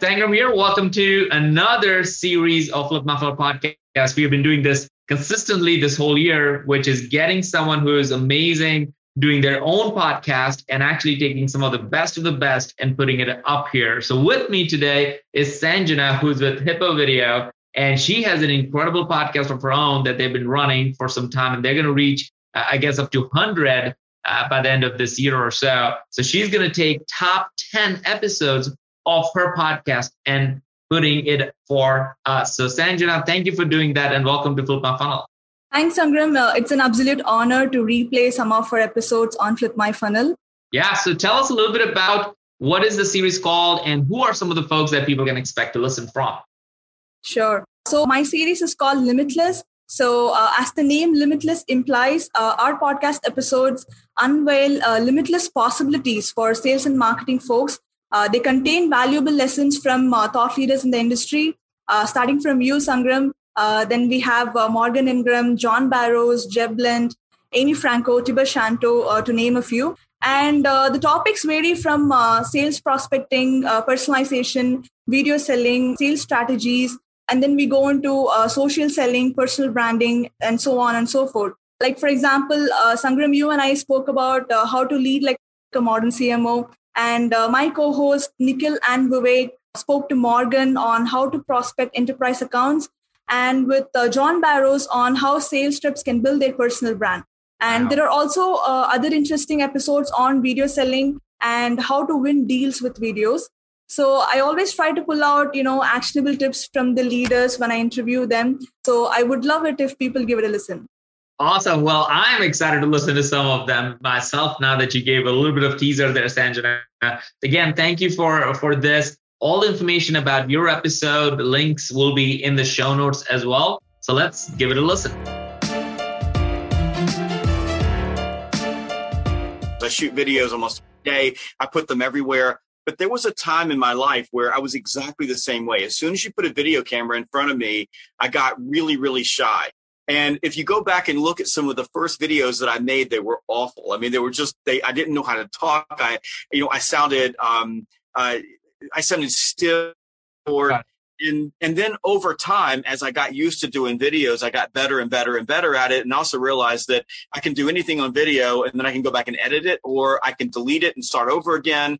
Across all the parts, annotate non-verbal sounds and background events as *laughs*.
Sangram here. Welcome to another series of My Funnel podcast. We have been doing this consistently this whole year, which is getting someone who is amazing, doing their own podcast, and actually taking some of the best of the best and putting it up here. So with me today is Sanjana, who's with Hippo Video, and she has an incredible podcast of her own that they've been running for some time, and they're going to reach, uh, I guess, up to 100 uh, by the end of this year or so. So she's going to take top 10 episodes of her podcast and putting it for us. So, Sanjana, thank you for doing that and welcome to Flip My Funnel. Thanks, Sangram. Uh, it's an absolute honor to replay some of her episodes on Flip My Funnel. Yeah, so tell us a little bit about what is the series called and who are some of the folks that people can expect to listen from? Sure. So, my series is called Limitless. So, uh, as the name Limitless implies, uh, our podcast episodes unveil uh, limitless possibilities for sales and marketing folks uh, they contain valuable lessons from uh, thought leaders in the industry, uh, starting from you, Sangram. Uh, then we have uh, Morgan Ingram, John Barrows, Jeb Blount, Amy Franco, Tibor Shanto, to name a few. And the topics vary from sales prospecting, personalization, video selling, sales strategies, and then we go into social selling, personal branding, and so on and so forth. Like, for example, Sangram, you and I spoke about how to lead like a modern CMO and uh, my co host, Nikhil and Vivek, spoke to Morgan on how to prospect enterprise accounts and with uh, John Barrows on how sales trips can build their personal brand. And wow. there are also uh, other interesting episodes on video selling and how to win deals with videos. So I always try to pull out, you know, actionable tips from the leaders when I interview them. So I would love it if people give it a listen. Awesome. Well, I'm excited to listen to some of them myself now that you gave a little bit of teaser there, Sanjana. Again, thank you for for this. All information about your episode, the links will be in the show notes as well. So let's give it a listen. I shoot videos almost every day. I put them everywhere. But there was a time in my life where I was exactly the same way. As soon as you put a video camera in front of me, I got really, really shy. And if you go back and look at some of the first videos that I made, they were awful. I mean, they were just they. I didn't know how to talk. I, you know, I sounded, um, uh, I sounded stiff. Or and and then over time, as I got used to doing videos, I got better and better and better at it, and also realized that I can do anything on video, and then I can go back and edit it, or I can delete it and start over again,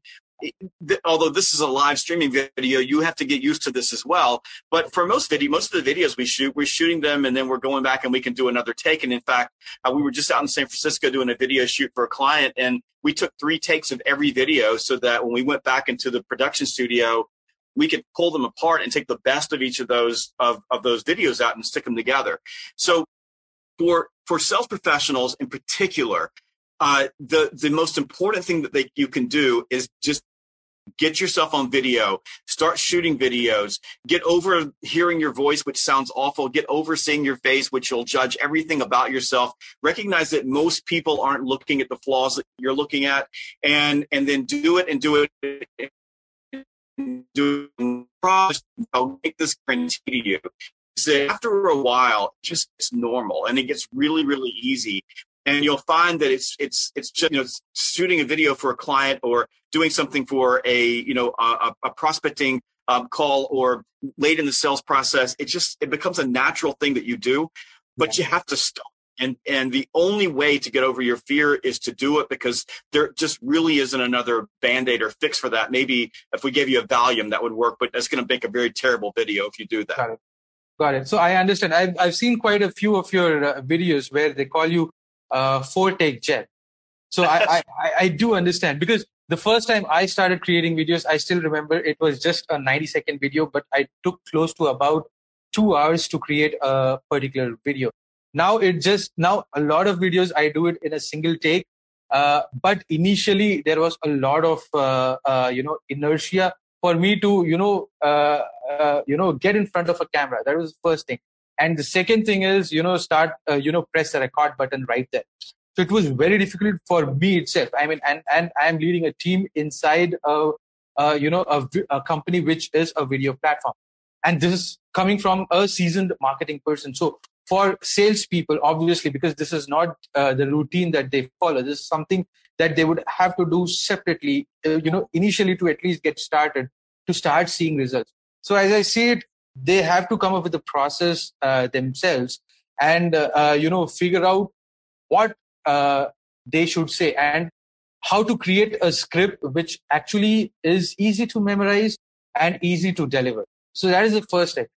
although this is a live streaming video, you have to get used to this as well. But for most video, most of the videos we shoot, we're shooting them and then we're going back and we can do another take. And in fact, uh, we were just out in San Francisco doing a video shoot for a client and we took three takes of every video so that when we went back into the production studio, we could pull them apart and take the best of each of those of, of those videos out and stick them together. So for for sales professionals in particular, uh, the the most important thing that they, you can do is just get yourself on video. Start shooting videos. Get over hearing your voice which sounds awful. Get over seeing your face which you'll judge everything about yourself. Recognize that most people aren't looking at the flaws that you're looking at and and then do it and do it do I'll make this guarantee to you so after a while it just normal and it gets really really easy and you'll find that it's it's it's just you know shooting a video for a client or doing something for a you know a, a prospecting um, call or late in the sales process it just it becomes a natural thing that you do but you have to stop. And and the only way to get over your fear is to do it because there just really isn't another band-aid or fix for that. Maybe if we gave you a valium that would work but that's going to make a very terrible video if you do that. Got it. Got it. So i understand. I've, I've seen quite a few of your uh, videos where they call you uh, four take Jeb. So I, I, I do understand because the first time I started creating videos, I still remember it was just a 90 second video, but I took close to about two hours to create a particular video. Now it just, now a lot of videos, I do it in a single take. Uh, but initially there was a lot of, uh, uh, you know, inertia for me to you know uh, uh, you know get in front of a camera that was the first thing and the second thing is you know start uh, you know press the record button right there so it was very difficult for me itself i mean and and i am leading a team inside a, you know a, a company which is a video platform and this is coming from a seasoned marketing person so for salespeople, obviously, because this is not uh, the routine that they follow. This is something that they would have to do separately, uh, you know, initially to at least get started, to start seeing results. So as I see it, they have to come up with a process uh, themselves and, uh, uh, you know, figure out what uh, they should say and how to create a script which actually is easy to memorize and easy to deliver. So that is the first step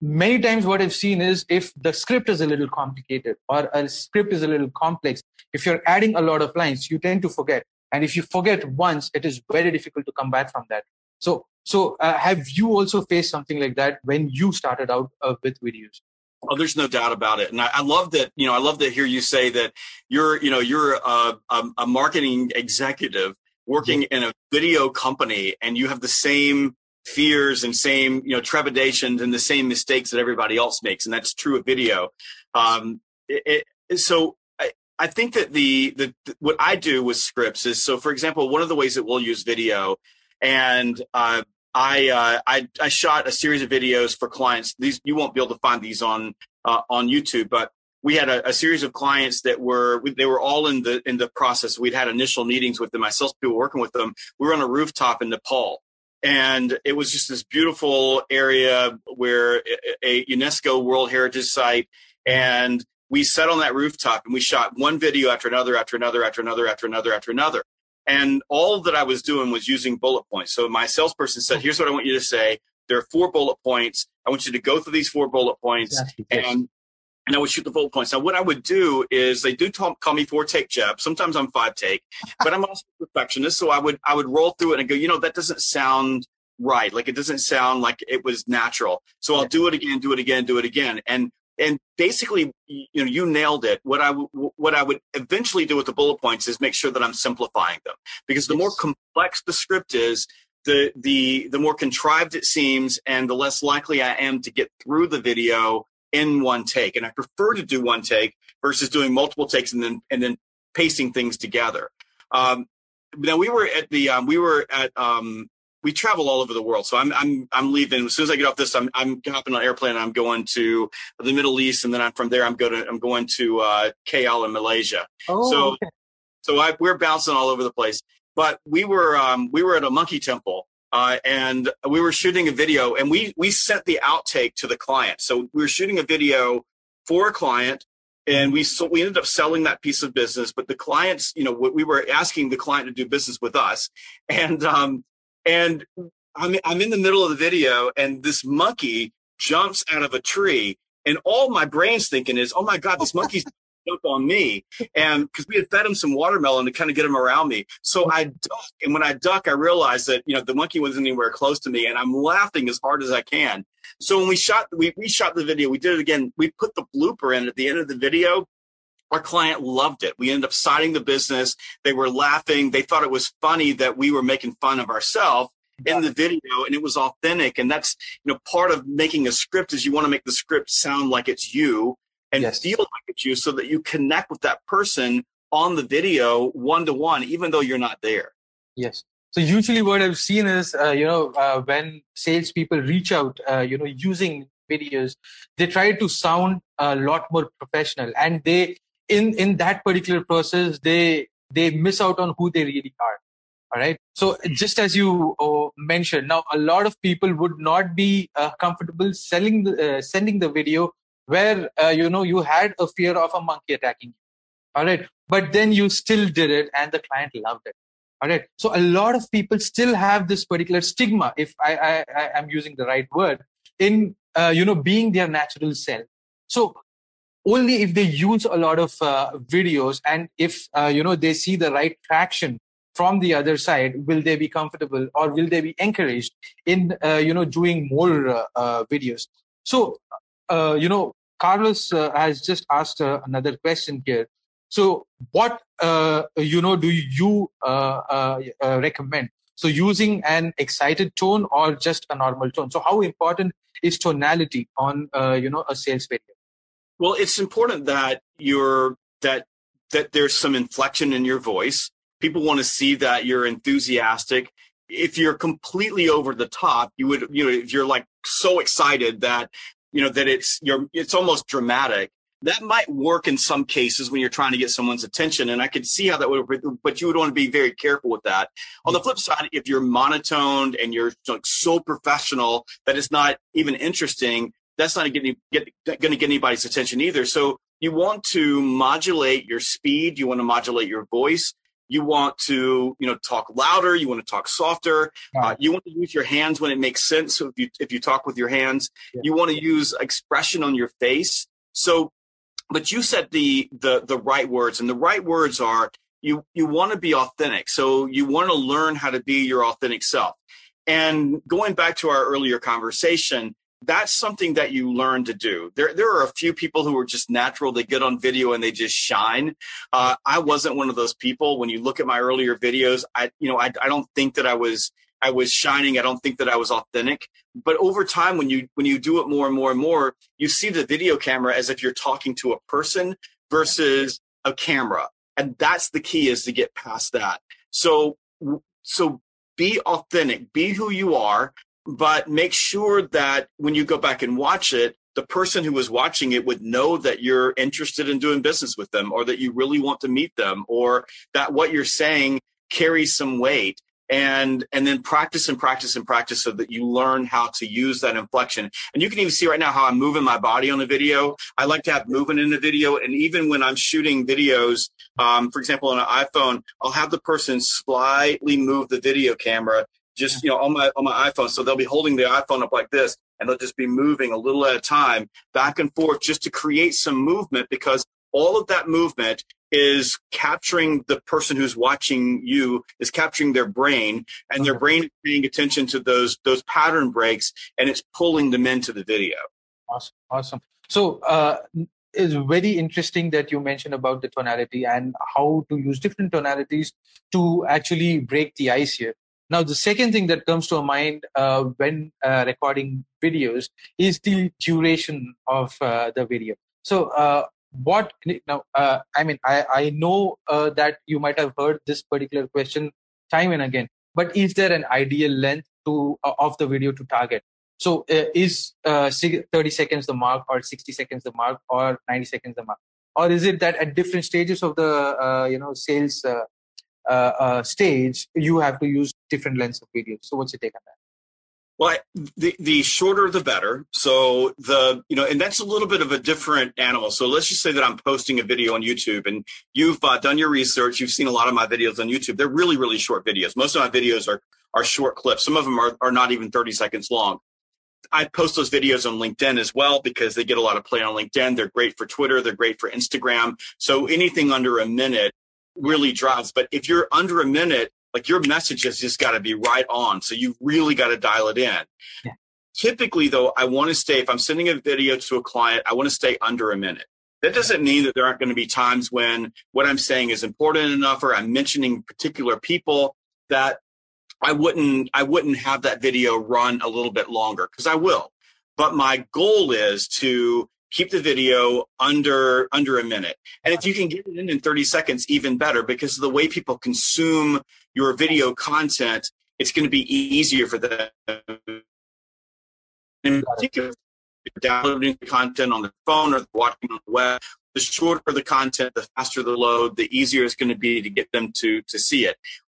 many times what I've seen is if the script is a little complicated or a script is a little complex, if you're adding a lot of lines, you tend to forget. And if you forget once, it is very difficult to come back from that. So, so uh, have you also faced something like that when you started out uh, with videos? Oh, there's no doubt about it, and I, I, love that. You know, I love to hear you say that you're, you know, you're a, a, a marketing executive working in a video company, and you have the same fears and same you know trepidations and the same mistakes that everybody else makes and that's true of video um, it, it, so I, I think that the, the what i do with scripts is so for example one of the ways that we'll use video and uh, I, uh, I i shot a series of videos for clients. These you won't be able to find these on uh, on youtube but we had a, a, series of clients that were they were all in the in the process. We'd had initial meetings with them. Myself people working with them. We were on a rooftop in nepal. And it was just this beautiful area where a UNESCO World Heritage Site, and we sat on that rooftop and we shot one video after another, after another, after another, after another, after another. And all that I was doing was using bullet points. So my salesperson said, "Here's what I want you to say. There are four bullet points. I want you to go through these four bullet points, and and I would shoot the bullet points. Now, what I would do is they do talk, call me four take Jeb. Sometimes I'm five take, but I'm also a perfectionist. So I would I would roll through it and go, you know, that doesn't sound right. Like it doesn't sound like it was natural. So I'll do it again, do it again, do it again, and and basically, you know, you nailed it. What I w- what I would eventually do with the bullet points is make sure that I'm simplifying them because the yes. more complex the script is, the the the more contrived it seems, and the less likely I am to get through the video in one take. And I prefer to do one take versus doing multiple takes and then and then pasting things together. Um, now we were at the um, we were at um, we travel all over the world. So I'm I'm I'm leaving as soon as I get off this. I'm I'm hopping on an airplane. I'm going to the Middle East, and then I'm from there. I'm going to I'm going to uh, KL in Malaysia. Oh, so okay. so I, we're bouncing all over the place. But we were um, we were at a monkey temple uh, and we were shooting a video and we we sent the outtake to the client so we were shooting a video for a client and we so we ended up selling that piece of business but the clients you know we were asking the client to do business with us and um and i'm i'm in the middle of the video and this monkey jumps out of a tree and all my brain's thinking is oh my god this monkey's *laughs* jump on me. And because we had fed him some watermelon to kind of get him around me. So I mm-hmm. duck. And when I duck, I realized that, you know, the monkey wasn't anywhere close to me and I'm laughing as hard as I can. So when we shot, we, we shot the video, we did it again. We put the blooper in at the end of the video. Our client loved it. We ended up signing the business. They were laughing. They thought it was funny that we were making fun of ourselves in the video and it was authentic and that's you know part of making a script is you want to make the script sound like it's you and yes. feel like it's you so that you connect with that person on the video one to one, even though you're not there. Yes. So usually what I've seen is, uh, you know, uh, when salespeople reach out, uh, you know, using videos, they try to sound a lot more professional, and they, in in that particular process, they they miss out on who they really are. All right. So just as you uh, mentioned, now a lot of people would not be uh, comfortable selling the, uh, sending the video where uh, you know you had a fear of a monkey attacking you. All right? But then you still did it and the client loved it. All right? So a lot of people still have this particular stigma if i i, I am using the right word in uh, you know being their natural self. So only if they use a lot of uh, videos and if uh, you know they see the right traction from the other side will they be comfortable or will they be encouraged in uh, you know doing more uh, uh, videos so uh, you know, Carlos has just asked another question here. So, what you know do you recommend? So, using an excited tone or just a normal tone. So, how important is tonality on you know a sales video? Well, it's important that you're that that there's some inflection in your voice. People want to see that you're enthusiastic. If you're completely over the top, you would, you know, if you're like so excited that, you know, that it's you're it's almost dramatic. That might work in some cases when you're trying to get someone's attention, and I could see how that would. But you would want to be very careful with that. On the flip side, if you're monotoned and you're like so professional that it's not even interesting, that's not going to get, going to get anybody's attention either. So you want to modulate your speed. You want to modulate your voice. You want to, you know, talk louder. You want to talk softer. Uh, you want to use your hands when it makes sense. So if you if you talk with your hands, yeah. you want to use expression on your face. So, but you said the the the right words, and the right words are you you want to be authentic. So you want to learn how to be your authentic self. And going back to our earlier conversation, that's something that you learn to do. There, there are a few people who are just natural. They get on video and they just shine. Uh, I wasn't one of those people. When you look at my earlier videos, I, you know, I, I don't think that I was, I was shining. I don't think that I was authentic. But over time, when you, when you do it more and more and more, you see the video camera as if you're talking to a person versus a camera. And that's the key is to get past that. So, so be authentic, be who you are, but make sure that when you go back and watch it, the person who was watching it would know that you're interested in doing business with them or that you really want to meet them or that what you're saying carries some weight. And and then practice and practice and practice so that you learn how to use that inflection. And you can even see right now how i'm moving my body on the video. I like to have movement in the video. And even when i'm shooting videos um, for example on an iphone i'll have the person slightly move the video camera just you know on my on my iphone. So they'll be holding the iphone up like this and they'll just be moving a little at a time back and forth just to create some movement because all of that movement is capturing the person who's watching you is capturing their brain and their uh-huh. brain is paying attention to those those pattern breaks and it's pulling them into the video. Awesome awesome. So uh it's very interesting that you mentioned about the tonality and how to use different tonalities to actually break the ice here now, the second thing that comes to mind uh, when uh, recording videos is the duration of uh, the video. So, uh, what now? Uh, I mean, I, I know uh, that you might have heard this particular question time and again, but is there an ideal length to of the video to target? So, is 30 seconds the mark, or 60 seconds the mark, or 90 seconds the mark? Or is it that at different stages of the you know sales uh, uh, stage, you have to use different lengths of videos. So what's your take on that? Well, the the shorter the better. So the you know, and that's a little bit of a different animal. So let's just say that I'm posting a video on YouTube, and you've uh, done your research. You've seen a lot of my videos on YouTube. They're really really short videos. Most of my videos are are short clips. Some of them are are not even 30 seconds long. I post those videos on LinkedIn as well because they get a lot of play on LinkedIn. They're great for Twitter. They're great for Instagram. So anything under a minute really drives. But if you're under a minute, like your message has just got to be right on. So you've really got to dial it in. Yeah. Typically, though, I want to stay, if I'm sending a video to a client, I want to stay under a minute. That doesn't mean that there aren't going to be times when what I'm saying is important enough or I'm mentioning particular people that I wouldn't I wouldn't have that video run a little bit longer because I will. But my goal is to keep the video under under a minute. And if you can get it in in 30 seconds even better because the way people consume your video content it's going to be easier for them. In particular downloading content on the phone or watching on the web the shorter the content the faster the load the easier it's going to be to get them to to see it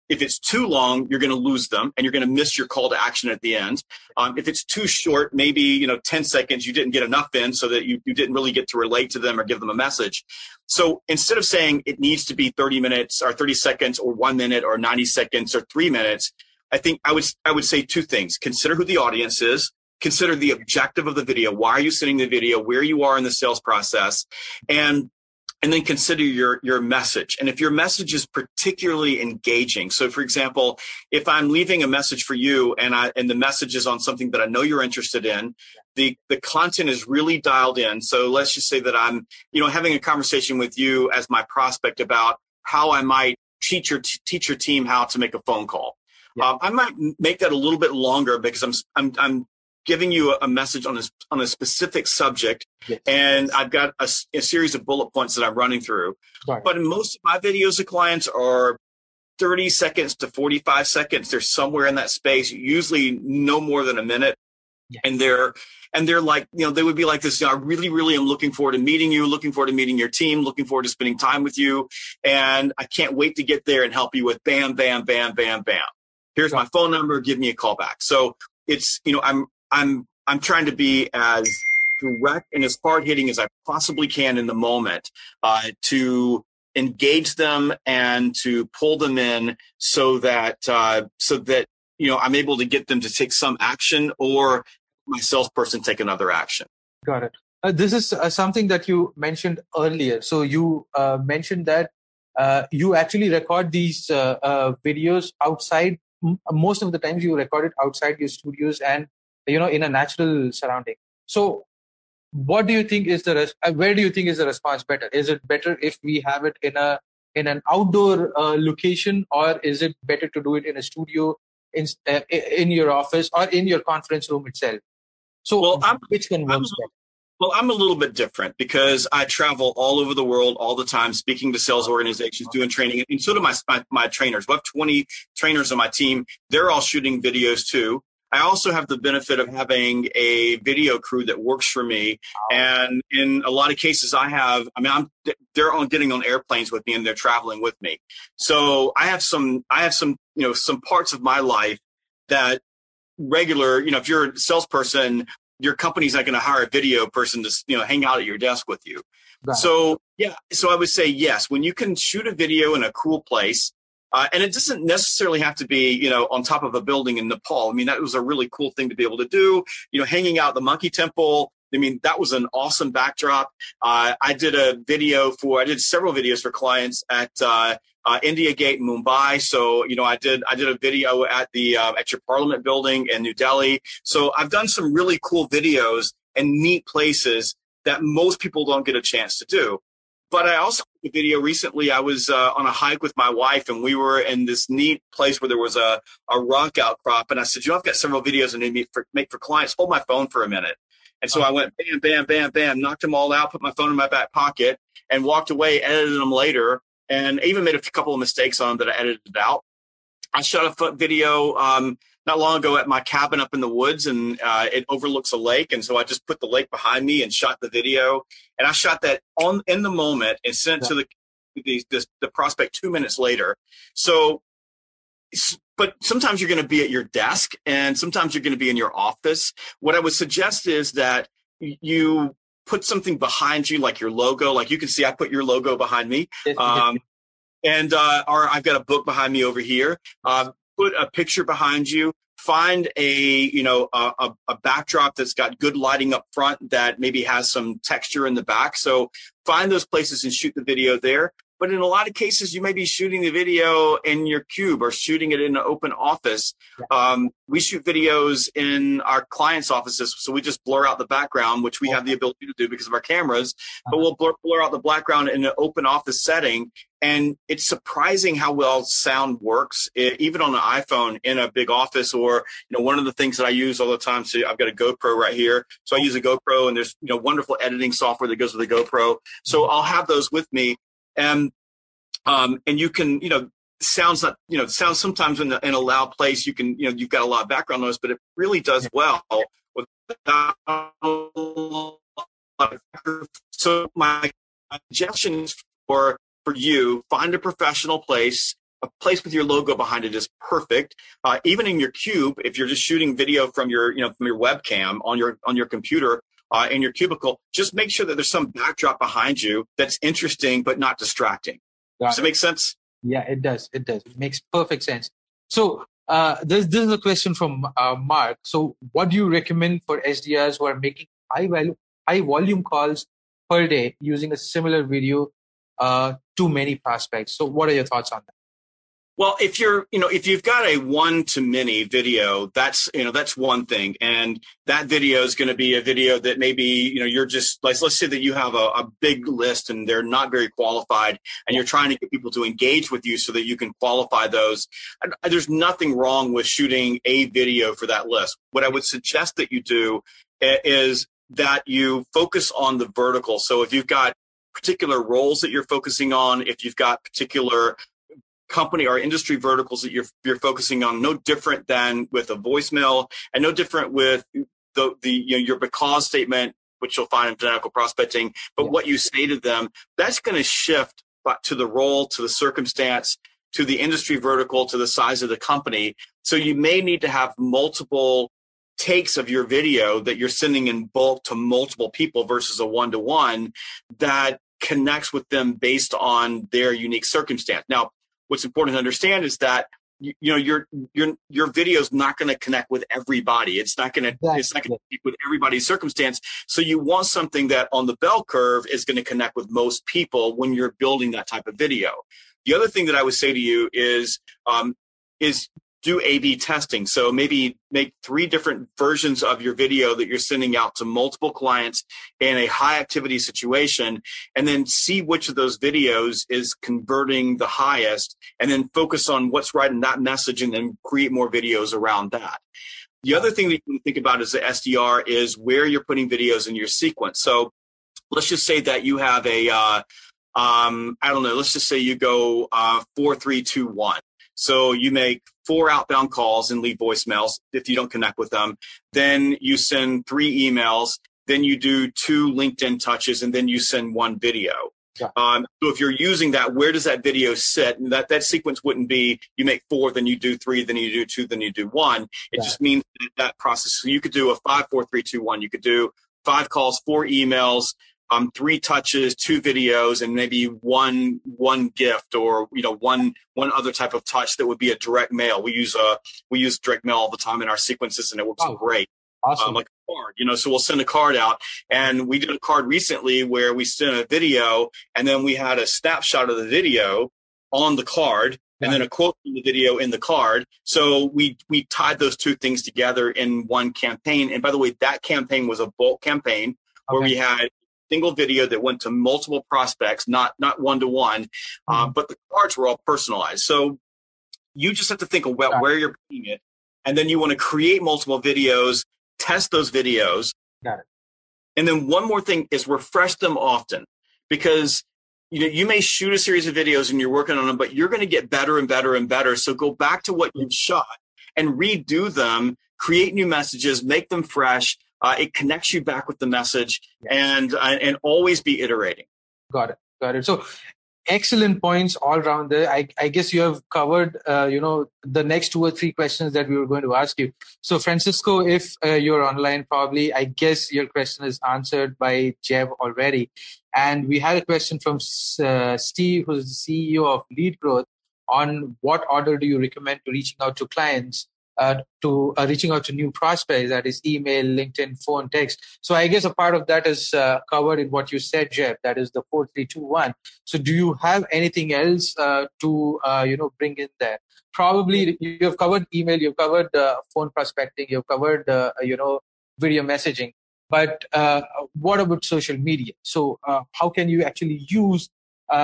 if it's too long, you're going to lose them and you're going to miss your call to action at the end. Um, if it's too short, maybe, you know, 10 seconds, you didn't get enough in so that you, you didn't really get to relate to them or give them a message. So instead of saying it needs to be 30 minutes or 30 seconds or one minute or 90 seconds or three minutes, I think I would, I would say two things. Consider who the audience is. Consider the objective of the video. Why are you sending the video? Where you are in the sales process and and then consider your your message. And if your message is particularly engaging so for example if i'm leaving a message for you and i and the message is on something that i know you're interested in the the content is really dialed in. So let's just say that i'm you know having a conversation with you as my prospect about how i might teach your teach your team how to make a phone call. Yeah. um, i might make that a little bit longer because i'm i'm, I'm giving you a message on a, on a specific subject yes. and I've got a, a, series of bullet points that I'm running through. Right. But in most of my videos, the clients are 30 seconds to 45 seconds. They're somewhere in that space, usually no more than a minute. Yeah. And they're and they're like, you know, they would be like this, you know, I really, really am looking forward to meeting you, looking forward to meeting your team, looking forward to spending time with you. And I can't wait to get there and help you with bam, bam, bam, bam, bam. Here's my phone number. Give me a call back. So it's, you know, I'm I'm I'm trying to be as direct and as hard hitting as I possibly can in the moment uh, to engage them and to pull them in so that uh, so that you know I'm able to get them to take some action or my salesperson take another action. Got it. Uh, this is uh, something that you mentioned earlier. So you uh, mentioned that uh, you actually record these videos outside. Most of the times you record it outside your studios and you know in a natural surrounding so what do you think is the res- uh, where do you think is the response better is it better if we have it in a in an outdoor uh, location or is it better to do it in a studio in uh, in your office or in your conference room itself so well, I'm, which one works better well, I'm a little bit different because I travel all over the world all the time, speaking to sales organizations, doing training, and so do my, my, my trainers. We have 20 trainers on my team. They're all shooting videos too. I also have the benefit of having a video crew that works for me. And in a lot of cases, I have, I mean, I'm, they're on getting on airplanes with me and they're traveling with me. So I have some, I have some, you know, some parts of my life that regular, you know, if you're a salesperson, your company's not going to hire a video person to, you know, hang out at your desk with you. Right. So yeah, so I would say yes, when you can shoot a video in a cool place, uh, and it doesn't necessarily have to be, you know, on top of a building in Nepal. I mean, that was a really cool thing to be able to do. You know, hanging out the Monkey Temple. I mean, that was an awesome backdrop. Uh, I did a video for, I did several videos for clients at uh, uh, India Gate in Mumbai. So, you know, I did I did a video at the uh, at your Parliament building in New Delhi. So I've done some really cool videos and neat places that most people don't get a chance to do. But I also a video recently. I was uh, on a hike with my wife, and we were in this neat place where there was a, a rock outcrop. And I said, "You know, I've got several videos I need to for, make for clients. Hold my phone for a minute." And so I went bam, bam, bam, bam, knocked them all out, put my phone in my back pocket, and walked away. Edited them later, and even made a couple of mistakes on them that I edited out. I shot a video um, not long ago at my cabin up in the woods and uh, it overlooks a lake. And so I just put the lake behind me and shot the video. And I shot that on in the moment and sent yeah. to the, the, the, the prospect two minutes later. So, but sometimes you're going to be at your desk and sometimes you're going to be in your office. What I would suggest is that you put something behind you, like your logo. Like you can see, I put your logo behind me. Um, and uh, or I've got a book behind me over here. Uh, put a picture behind you find a you know a, a, backdrop that's got good lighting up front that maybe has some texture in the back so find those places and shoot the video there but in a lot of cases, you may be shooting the video in your cube or shooting it in an open office. Um, we shoot videos in our clients' offices, so we just blur out the background, which we have the ability to do because of our cameras. But we'll blur, blur out the background in an open office setting, and it's surprising how well sound works, even on an iPhone in a big office. Or you know, one of the things that I use all the time. So I've got a GoPro right here, so I use a GoPro, and there's you know wonderful editing software that goes with a GoPro. So I'll have those with me and um, and you can you know sounds not you know sounds sometimes in, the, in a loud place you can you know you've got a lot of background noise but it really does well so my suggestion is for for you find a professional place a place with your logo behind it is perfect. Uh, even in your cube, if you're just shooting video from your, you know, from your webcam on your on your computer, uh, in your cubicle, just make sure that there's some backdrop behind you that's interesting but not distracting. Got does it. it make sense? Yeah, it does. It does. It makes perfect sense. So uh, this this is a question from uh, Mark. So what do you recommend for SDRs who are making high value, high volume calls per day using a similar video uh, too many prospects. So, what are your thoughts on that? Well, if you're, you know, if you've got a one to many video, that's, you know, that's one thing. And that video is going to be a video that maybe, you know, you're just like, let's say that you have a, a, big list and they're not very qualified and you're trying to get people to engage with you so that you can qualify those. There's nothing wrong with shooting a video for that list. What I would suggest that you do is that you focus on the vertical. So if you've got particular roles that you're focusing on, if you've got particular company or industry verticals that you're you're focusing on no different than with a voicemail and no different with the the you know, your because statement which you'll find in fanatical prospecting but yeah. what you say to them that's going to shift to the role to the circumstance to the industry vertical to the size of the company so you may need to have multiple takes of your video that you're sending in bulk to multiple people versus a one to one that connects with them based on their unique circumstance. Now what's important to understand is that you, you know your your your video is not going to connect with everybody. It's not going to exactly. it's not going to connect with everybody's circumstance. So you want something that on the bell curve is going to connect with most people when you're building that type of video. The other thing that i would say to you is um, is do A B testing. So maybe make three different versions of your video that you're sending out to multiple clients in a high activity situation, and then see which of those videos is converting the highest, and then focus on what's right in that message and then create more videos around that. The other thing that you can think about as the SDR is where you're putting videos in your sequence. So let's just say that you have a, uh, um, I don't know, let's just say you go uh, four, three, two, one. So you make four outbound calls and leave voicemails if you don't connect with them. Then you send three emails. Then you do two LinkedIn touches, and then you send one video. Yeah. Um, so if you're using that, where does that video sit? And that, that sequence wouldn't be you make four, then you do three, then you do two, then you do one. It yeah. just means that, that process. So you could do a five, four, three, two, one. You could do five calls, four emails, um, three touches, two videos, and maybe one one gift or you know one one other type of touch that would be a direct mail. We use a uh, we use direct mail all the time in our sequences, and it works oh, great. Awesome. Um, like a card, you know. So we'll send a card out, and we did a card recently where we sent a video, and then we had a snapshot of the video on the card, and then a quote from the video in the card. So we we tied those two things together in one campaign. And by the way, that campaign was a bulk campaign okay. where we had single video that went to multiple prospects, not not one to one, but the cards were all personalized. So you just have to think about where you're putting it, and then you want to create multiple videos, test those videos. Got it. And then one more thing is refresh them often because you know you may shoot a series of videos and you're working on them, but you're going to get better and better and better. So go back to what you've mm-hmm. shot and redo them, create new messages, make them fresh, uh, it connects you back with the message and uh, and always be iterating. Got it. Got it. So excellent points all around there. I, I guess you have covered uh, you know the next two or three questions that we were going to ask you. So francisco if uh, you're online probably i guess your question is answered by jeb already. And we had a question from uh, steve who's the ceo of lead growth on what order do you recommend to reaching out to clients to uh, reaching out to new prospects that is email linkedin phone text. So i guess a part of that is uh, covered in what you said jeff that is the 4321 so do you have anything else uh, to uh, you know bring in there? Probably you have covered email you've covered uh, phone prospecting you've covered you know video messaging. But what about social media? So how can you actually use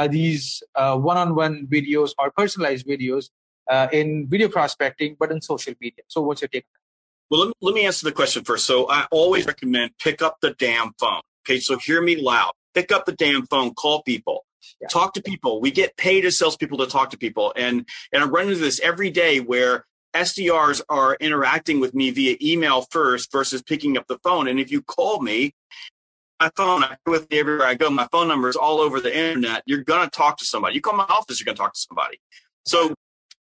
these one-on-one videos or personalized videos uh, in video prospecting, but in social media. So, what's your take? Well, let me, let me answer the question first. So, I always recommend pick up the damn phone. Okay, so hear me loud. Pick up the damn phone. Call people. Yeah. Talk to people. We get paid as salespeople to talk to people, and and I run into this every day where SDRs are interacting with me via email first versus picking up the phone. And if you call me, my phone, I with me everywhere I go. My phone number is all over the internet. You're gonna talk to somebody. You call my office, you're gonna talk to somebody. So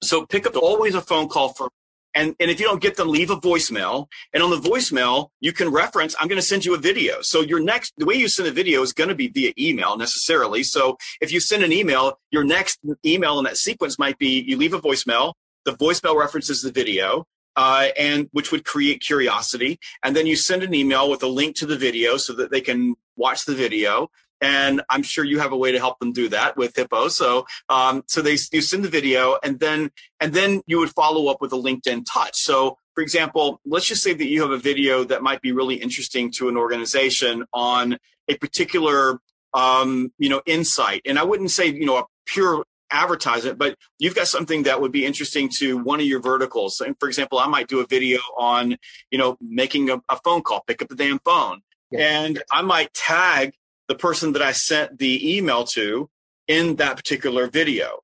so pick up always a phone call for and, and if you don't get them, leave a voicemail. And on the voicemail, you can reference, I'm going to send you a video. So your next, the way you send a video is going to be via email necessarily. So if you send an email, your next email in that sequence might be you leave a voicemail, the voicemail references the video, uh, and which would create curiosity. And then you send an email with a link to the video so that they can watch the video. And I'm sure you have a way to help them do that with Hippo. So, um, so they you send the video, and then and then you would follow up with a LinkedIn touch. So, for example, let's just say that you have a video that might be really interesting to an organization on a particular um, you know insight, and I wouldn't say you know a pure advertisement, but you've got something that would be interesting to one of your verticals. And for example, I might do a video on, you know, making a, a phone call, pick up the damn phone. And I might tag the person that I sent the email to in that particular video.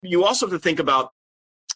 You also have to think about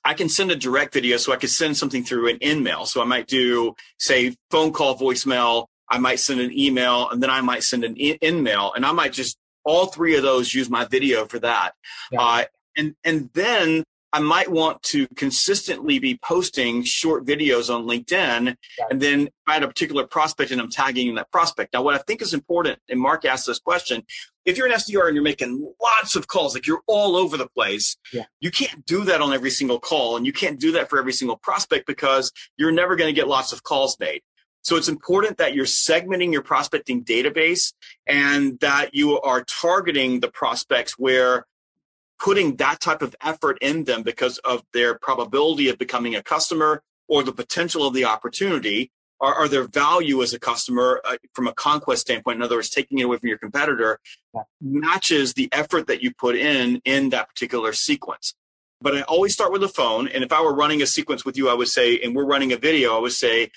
I can send a direct video, so I could send something through an InMail. So I might do, say, phone call, voicemail. I might send an email, and then I might send an InMail, and I might just all three of those use my video for that. Yeah. Uh, and and then I might want to consistently be posting short videos on LinkedIn. And then I had a particular prospect and I'm tagging that prospect. Now, what I think is important, and Mark asked this question, if you're an SDR and you're making lots of calls, like you're all over the place, yeah. you can't do that on every single call. And you can't do that for every single prospect because you're never going to get lots of calls made. So it's important that you're segmenting your prospecting database and that you are targeting the prospects where putting that type of effort in them because of their probability of becoming a customer or the potential of the opportunity or, or their value as a customer uh, from a conquest standpoint in other words taking it away from your competitor matches the effort that you put in in that particular sequence. But i always start with the phone and if i were running a sequence with you i would say and we're running a video i would say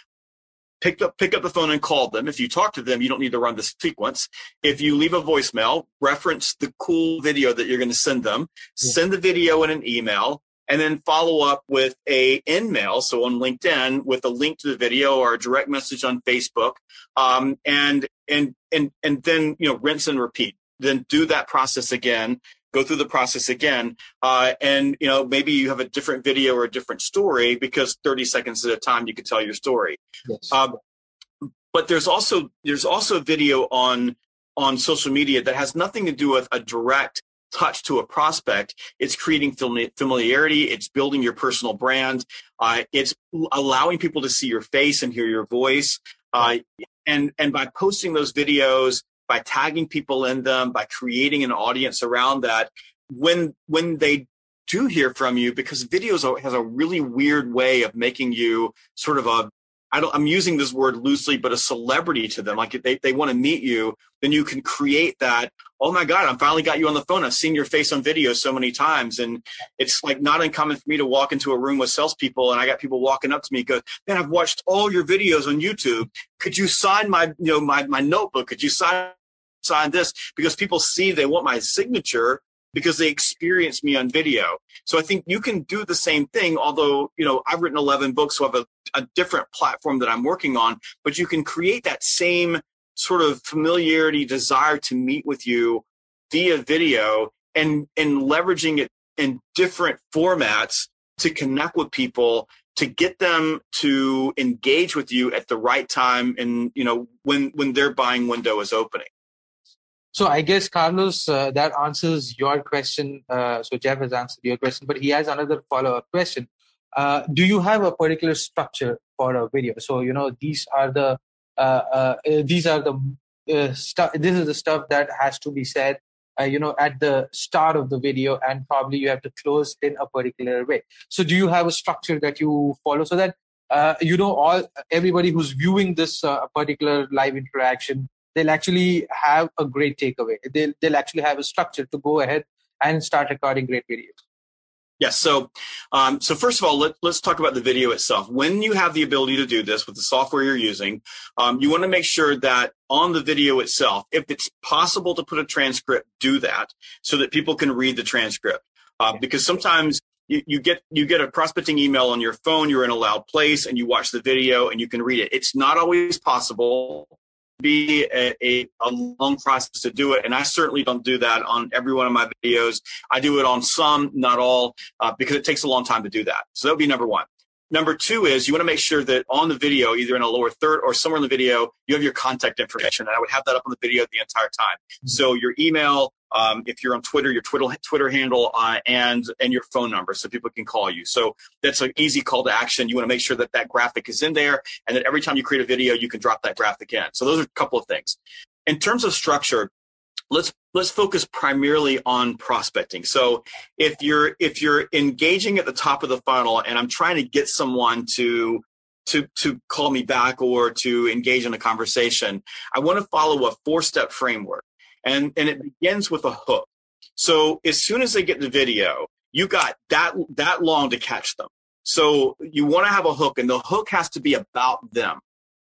pick up pick up the phone and call them. If you talk to them, you don't need to run the sequence. If you leave a voicemail, reference the cool video that you're going to send them. Send the video in an email, and then follow up with a InMail, so on LinkedIn, with a link to the video or a direct message on Facebook, um, and and and and then you know rinse and repeat. Then do that process again go through the process again uh, and you know maybe you have a different video or a different story because 30 seconds at a time you can tell your story. Yes. um, but there's also there's also a video on on social media that has nothing to do with a direct touch to a prospect. It's creating familiarity. It's building your personal brand. Uh, it's allowing people to see your face and hear your voice. Uh, and and by posting those videos by tagging people in them, by creating an audience around that. When when they do hear from you, because videos has a really weird way of making you sort of a I don't, I'm using this word loosely, but a celebrity to them. Like they, they want to meet you, then you can create that. Oh my God, I finally got you on the phone. I've seen your face on video so many times. And it's like not uncommon for me to walk into a room with salespeople and I got people walking up to me, go, man, I've watched all your videos on YouTube. Could you sign my, you know, my, my notebook? Could you sign sign this? Because people see they want my signature because they experience me on video. So I think you can do the same thing, although, you know, I've written 11 books, so I have a, a different platform that I'm working on, but you can create that same sort of familiarity, desire to meet with you via video and, and leveraging it in different formats to connect with people to get them to engage with you at the right time and you know when when their buying window is opening so I guess Carlos, uh, that answers your question. Uh, so Jeff has answered your question, but he has another follow-up question. Uh, do you have a particular structure for a video? So you know these are the uh, uh, uh, these are the stuff. This is the stuff that has to be said. you know, at the start of the video, and probably you have to close in a particular way. So, do you have a structure that you follow so that you know all everybody who's viewing this particular live interaction they'll actually have a great takeaway. They'll, they'll actually have a structure to go ahead and start recording great videos. Yes. So, um, so first of all, let, us talk about the video itself. When you have the ability to do this with the software you're using, um, you want to make sure that on the video itself, if it's possible to put a transcript, do that so that people can read the transcript. Uh, because sometimes you, you, get you get a prospecting email on your phone, you're in a loud place, and you watch the video and you can read it. It's not always possible be a, a, a, long process to do it. And I certainly don't do that on every one of my videos. I do it on some, not all, uh, because it takes a long time to do that. So that would be number one. Number two is you want to make sure that on the video, either in a lower third or somewhere in the video, you have your contact information. And I would have that up on the video the entire time. Mm-hmm. So your email, um, if you're on Twitter, your Twitter Twitter handle, uh, and and your phone number, so people can call you. So that's an easy call to action. You want to make sure that that graphic is in there, and that every time you create a video, you can drop that graphic in. So those are a couple of things. In terms of structure, let's let's focus primarily on prospecting so if you're if you're engaging at the top of the funnel and i'm trying to get someone to to to call me back or to engage in a conversation i want to follow a four step framework and and it begins with a hook so as soon as they get the video you got that that long to catch them so you want to have a hook and the hook has to be about them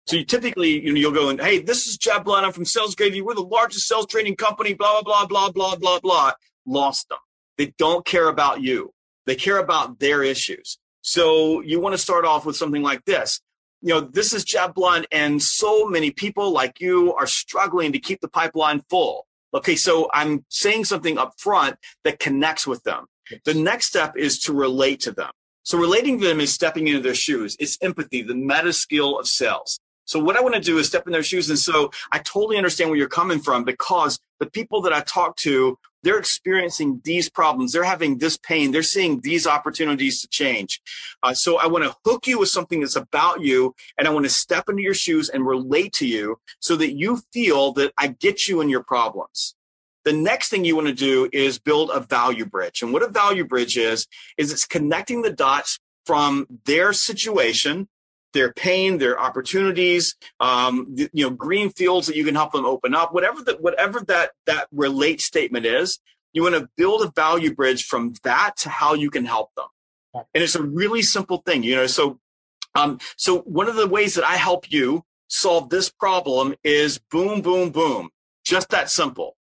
so you typically, you know, you'll go and, hey, this is Jeb Blount. I'm from Sales Gravy. We're the largest sales training company, blah, blah, blah, blah, blah, blah, blah. Lost them. They don't care about you. They care about their issues. So you want to start off with something like this. You know, this is Jeb Blount, and so many people like you are struggling to keep the pipeline full. Okay, so I'm saying something up front that connects with them. The next step is to relate to them. So relating to them is stepping into their shoes. It's empathy, the meta skill of sales. So what I want to do is step in their shoes. And so I totally understand where you're coming from because the people that I talk to, they're experiencing these problems. They're having this pain. They're seeing these opportunities to change. Uh, so I want to hook you with something that's about you and I want to step into your shoes and relate to you so that you feel that I get you in your problems. The next thing you want to do is build a value bridge. And what a value bridge is, is it's connecting the dots from their situation their pain, their opportunities, um, you know, green fields that you can help them open up, whatever that, whatever that, that relate statement is, you want to build a value bridge from that to how you can help them. And it's a really simple thing, you know, so, um, so one of the ways that I help you solve this problem is boom, boom, boom. Just that simple.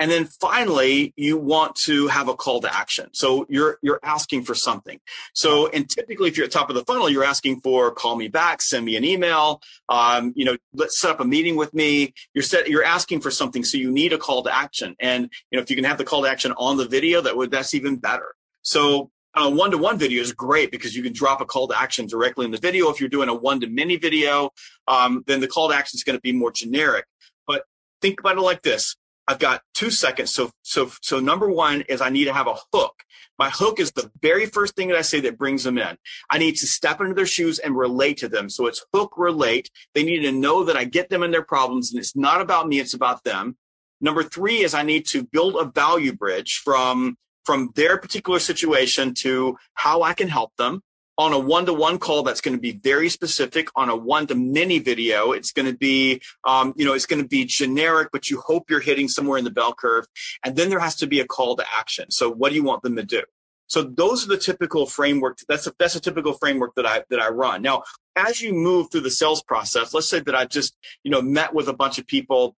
And then finally, you want to have a call to action. So you're you're asking for something. So and typically, if you're at top of the funnel, you're asking for call me back, send me an email. Um, you know, let's set up a meeting with me. You're set. You're asking for something, so you need a call to action. And you know, if you can have the call to action on the video, that would that's even better. So a one-to-one video is great because you can drop a call to action directly in the video. If you're doing a one-to-many video, um, then the call to action is going to be more generic. But think about it like this: I've got two seconds. So, so, so number one is I need to have a hook. My hook is the very first thing that I say that brings them in. I need to step into their shoes and relate to them. So it's hook relate. They need to know that I get them in their problems and it's not about me. It's about them. Number three is I need to build a value bridge from, from their particular situation to how I can help them on a one-to-one call that's going to be very specific. On a one-to-many video it's going to be um, you know it's going to be generic but you hope you're hitting somewhere in the bell curve. And then there has to be a call to action. So what do you want them to do? So those are the typical framework that's a that's a typical framework that i that i run. Now as you move through the sales process let's say that i just you know met with a bunch of people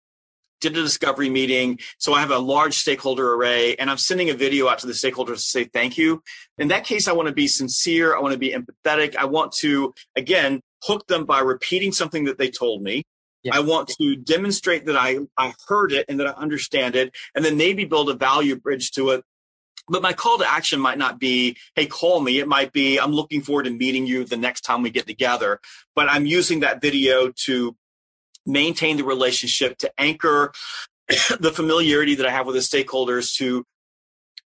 did a discovery meeting. So I have a large stakeholder array and I'm sending a video out to the stakeholders to say thank you. In that case, I want to be sincere. I want to be empathetic. I want to, again, hook them by repeating something that they told me. I want to demonstrate that I, I heard it and that I understand it, and then maybe build a value bridge to it. But my call to action might not be, hey, call me. It might be, I'm looking forward to meeting you the next time we get together. But I'm using that video to maintain the relationship, to anchor *coughs* the familiarity that I have with the stakeholders, to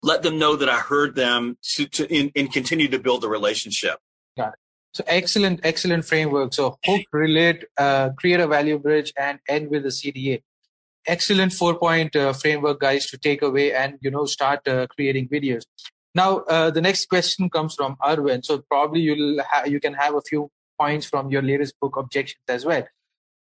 let them know that I heard them, to, to in, and continue to build the relationship. Got it. So excellent, excellent framework. So hook, relate, uh, create a value bridge, and end with a CTA. Excellent four-point uh, framework, guys, to take away and you know start uh, creating videos. Now, uh, the next question comes from Arvind. So probably you'll ha- you can have a few points from your latest book, Objections, as well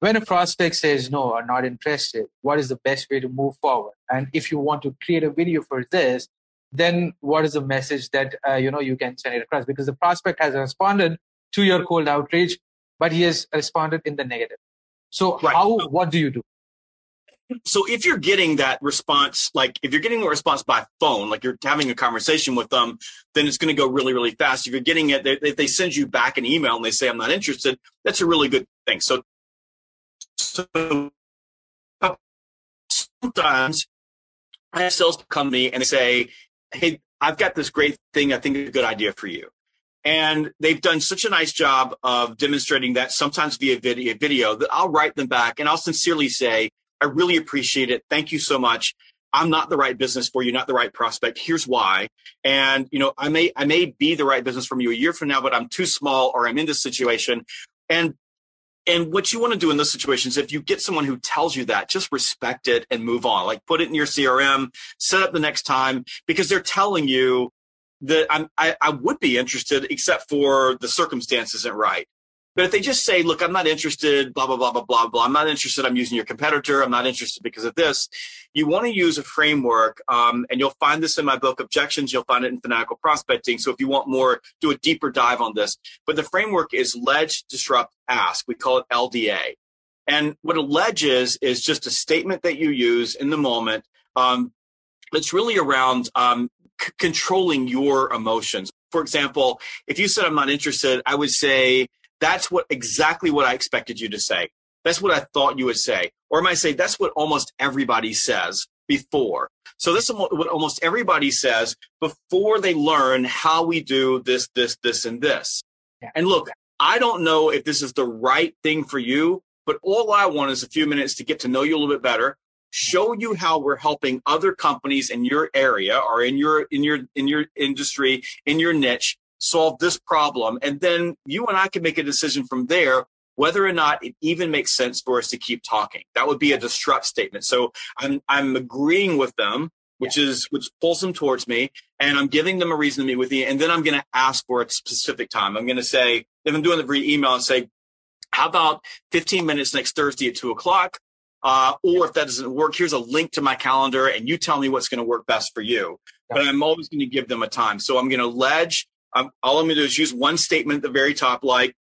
when a prospect says no or not interested, what is the best way to move forward? And if you want to create a video for this, then what is the message that uh, you know you can send it across? Because the prospect has responded to your cold outreach, but he has responded in the negative. So right. how what do you do? So if you're getting that response, like if you're getting a response by phone, like you're having a conversation with them, then it's going to go really, really fast. If you're getting it, if they send you back an email and they say, I'm not interested, that's a really good thing. So so sometimes I have sales come to me and say, Hey, I've got this great thing. I think it's a good idea for you. And they've done such a nice job of demonstrating that sometimes via video, video that I'll write them back and I'll sincerely say, I really appreciate it. Thank you so much. I'm not the right business for you, not the right prospect. Here's why. And, you know, I may, I may be the right business from you a year from now, but I'm too small or I'm in this situation. And and what you want to do in those situations, if you get someone who tells you that, just respect it and move on. Like put it in your CRM, set up the next time because they're telling you that I'm, I, I would be interested, except for the circumstance isn't right. But if they just say, look, I'm not interested, blah, blah, blah, blah, blah, blah. I'm not interested. I'm using your competitor. I'm not interested because of this. You want to use a framework. Um, and you'll find this in my book, Objections. You'll find it in Fanatical Prospecting. So if you want more, do a deeper dive on this. But the framework is ledge, disrupt, ask. We call it LDA. And what a ledge is, is just a statement that you use in the moment. Um, it's really around um, c- controlling your emotions. For example, if you said, I'm not interested, I would say, that's what exactly what I expected you to say. That's what I thought you would say. Or I might say, that's what almost everybody says before. So this is what almost everybody says before they learn how we do this, this, this, and this. Yeah. And look, I don't know if this is the right thing for you, but all I want is a few minutes to get to know you a little bit better, show you how we're helping other companies in your area or in your in your in your industry, in your niche solve this problem. And then you and I can make a decision from there whether or not it even makes sense for us to keep talking. That would be a disrupt statement. So I'm I'm agreeing with them, which yeah. is which pulls them towards me, and I'm giving them a reason to meet with you. And then I'm going to ask for a specific time. I'm going to say if I'm doing the via email and say, how about 15 minutes next Thursday at two o'clock? Uh, or if that doesn't work, here's a link to my calendar, and you tell me what's going to work best for you. But I'm always going to give them a time. So I'm going to ledge I'm, all I'm going to do is use one statement at the very top, like,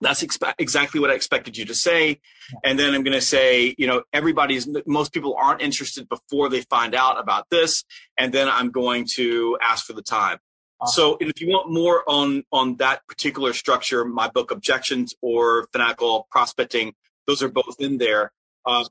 that's expe- exactly what I expected you to say. And then I'm going to say, you know, everybody's, most people aren't interested before they find out about this. And then I'm going to ask for the time. Awesome. So if you want more on, on that particular structure, my book, Objections or Fanatical Prospecting, those are both in there. Uh,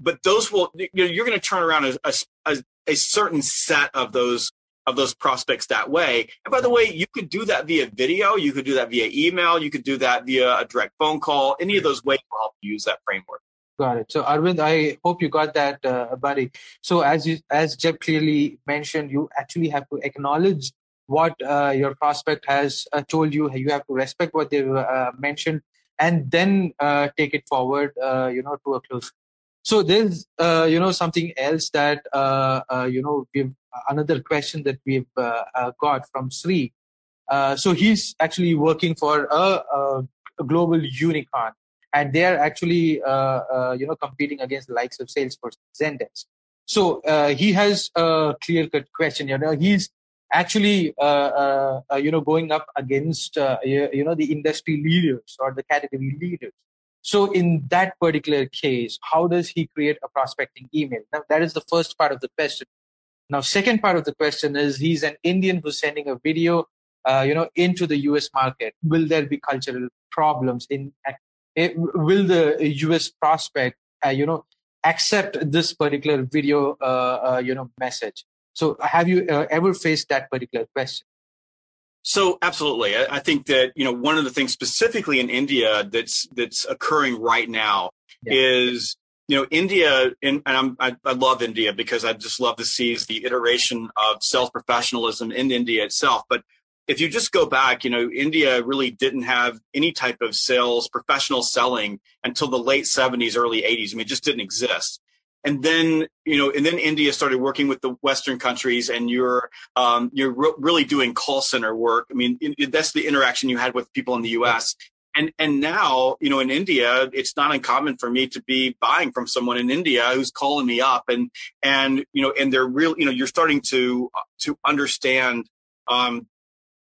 but those will, you know, you're going to turn around a, a, a certain set of those of those prospects that way. And by the way, you could do that via video, you could do that via email, you could do that via a direct phone call. Any of those ways will help you use that framework. Got it. So Arvind, I hope you got that, uh, buddy. So as you, as Jeb clearly mentioned, you actually have to acknowledge what uh, your prospect has uh, told you. You have to respect what they've uh, mentioned, and then uh, take it forward. Uh, you know, to a close. So there's, you know, something else that you know we've another question that we've uh, uh, got from Sri. Uh, so he's actually working for a, a, global unicorn, and they are actually you know competing against the likes of Salesforce, Zendesk. So he has a clear-cut question. You know, he's actually uh, uh, uh, you know going up against you, you, know the industry leaders or the category leaders so in that particular case how does he create a prospecting email now that is the first part of the question now, second part of the question is he's an Indian who's sending a video, uh, you know, into the U.S. market. Will there be cultural problems in? Uh, will the U.S. prospect, uh, you know, accept this particular video, uh, uh, you know, message? So, have you uh, ever faced that particular question? So absolutely, I think that you know one of the things specifically in India that's that's occurring right now yeah. is you know, India, and, and I, I love India because I just love to see the iteration of self professionalism in India itself. But if you just go back, you know, India really didn't have any type of sales, professional selling until the late 70s, early 80s. I mean, it just didn't exist. And then, you know, and then India started working with the Western countries, and you're um, you're re- really doing call center work. I mean, that's the interaction you had with people in the U.S and and now you know in india it's not uncommon for me to be buying from someone in india who's calling me up and and you know and they're real you know you're starting to to understand um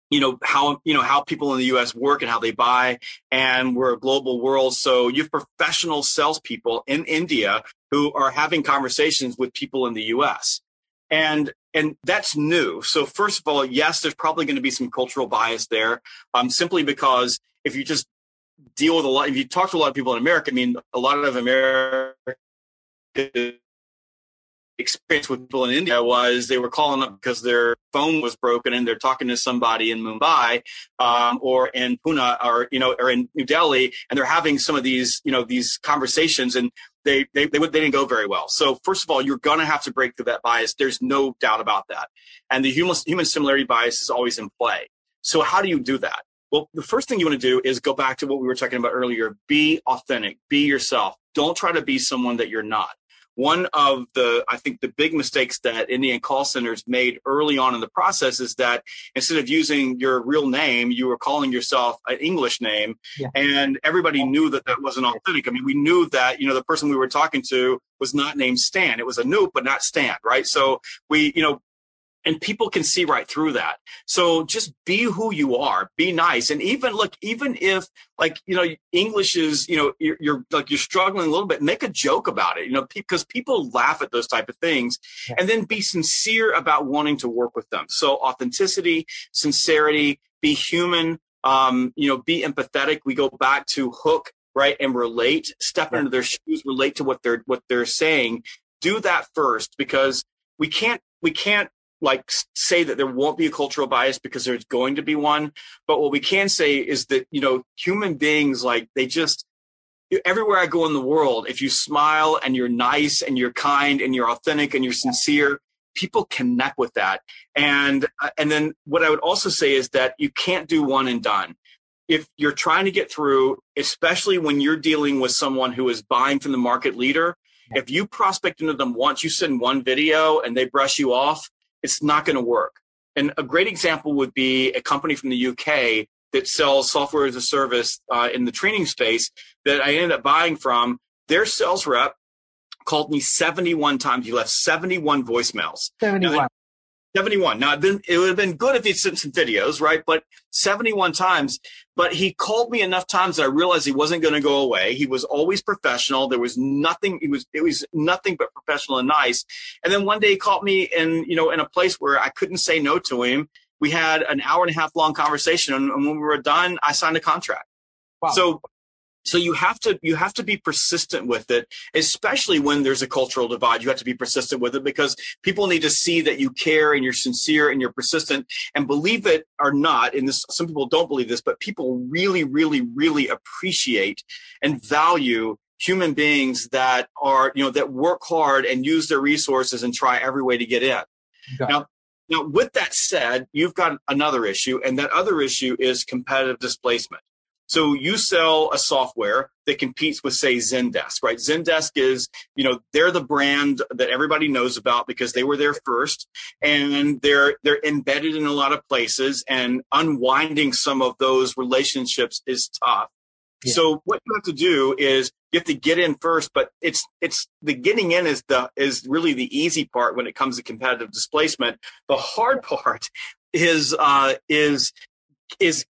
you know how you know how people in the U.S. work and how they buy, and we're a global world. So you have professional salespeople in India who are having conversations with people in the U.S. and and that's new. So first of all, yes, there's probably going to be some cultural bias there, um, simply because if you just deal with a lot. If you talk to a lot of people in America, I mean, a lot of America experience with people in India was they were calling up because their phone was broken and they're talking to somebody in Mumbai um, or in Pune or you know or in New Delhi and they're having some of these you know these conversations and they they they, they didn't go very well. So first of all, you're going to have to break through that bias. There's no doubt about that. And the human human similarity bias is always in play. So how do you do that? Well, the first thing you want to do is go back to what we were talking about earlier. Be authentic, be yourself. Don't try to be someone that you're not. One of the, I think, the big mistakes that Indian call centers made early on in the process is that instead of using your real name, you were calling yourself an English name, yeah. and everybody knew that that wasn't authentic. I mean, we knew that you know the person we were talking to was not named Stan. It was Anoop, but not Stan, right? So we, you know, and people can see right through that. So just be who you are be nice and even look even if like you know english is you know you're, you're like you're struggling a little bit make a joke about it you know because people laugh at those type of things and then be sincere about wanting to work with them. So authenticity sincerity be human um, you know be empathetic. We go back to hook right and relate step into their shoes relate to what they're what they're saying. Do that first because we can't we can't like say that there won't be a cultural bias because there's going to be one but what we can say is that you know human beings like they just everywhere i go in the world if you smile and you're nice and you're kind and you're authentic and you're sincere people connect with that. And uh, and then what i would also say is that you can't do one and done. If you're trying to get through especially when you're dealing with someone who is buying from the market leader if you prospect into them once you send one video and they brush you off it's not going to work. And a great example would be a company from the UK that sells software as a service uh, in the training space that I ended up buying from. Their sales rep called me 71 times. He left 71 voicemails. 71. 71. Now, been, it would have been good if he'd sent some videos, right? But 71 times. But he called me enough times that I realized he wasn't going to go away. He was always professional. There was nothing. He was. It was nothing but professional and nice. And then one day he called me in, you know, in a place where I couldn't say no to him. We had an hour and a half long conversation, and when we were done, I signed a contract. Wow. So so you have to you have to be persistent with it especially when there's a cultural divide. You have to be persistent with it because people need to see that you care and you're sincere and you're persistent. And believe it or not and this some people don't believe this but people really really really appreciate and value human beings that are you know that work hard and use their resources and try every way to get in. Now now with that said you've got another issue and that other issue is competitive displacement so you sell a software that competes with, say, Zendesk, right? Zendesk is, you know, they're the brand that everybody knows about because they were there first, and they're they're embedded in a lot of places, and unwinding some of those relationships is tough. Yeah. So what you have to do is you have to get in first, but it's it's the getting in is the is really the easy part when it comes to competitive displacement. The hard *laughs* part is uh, is is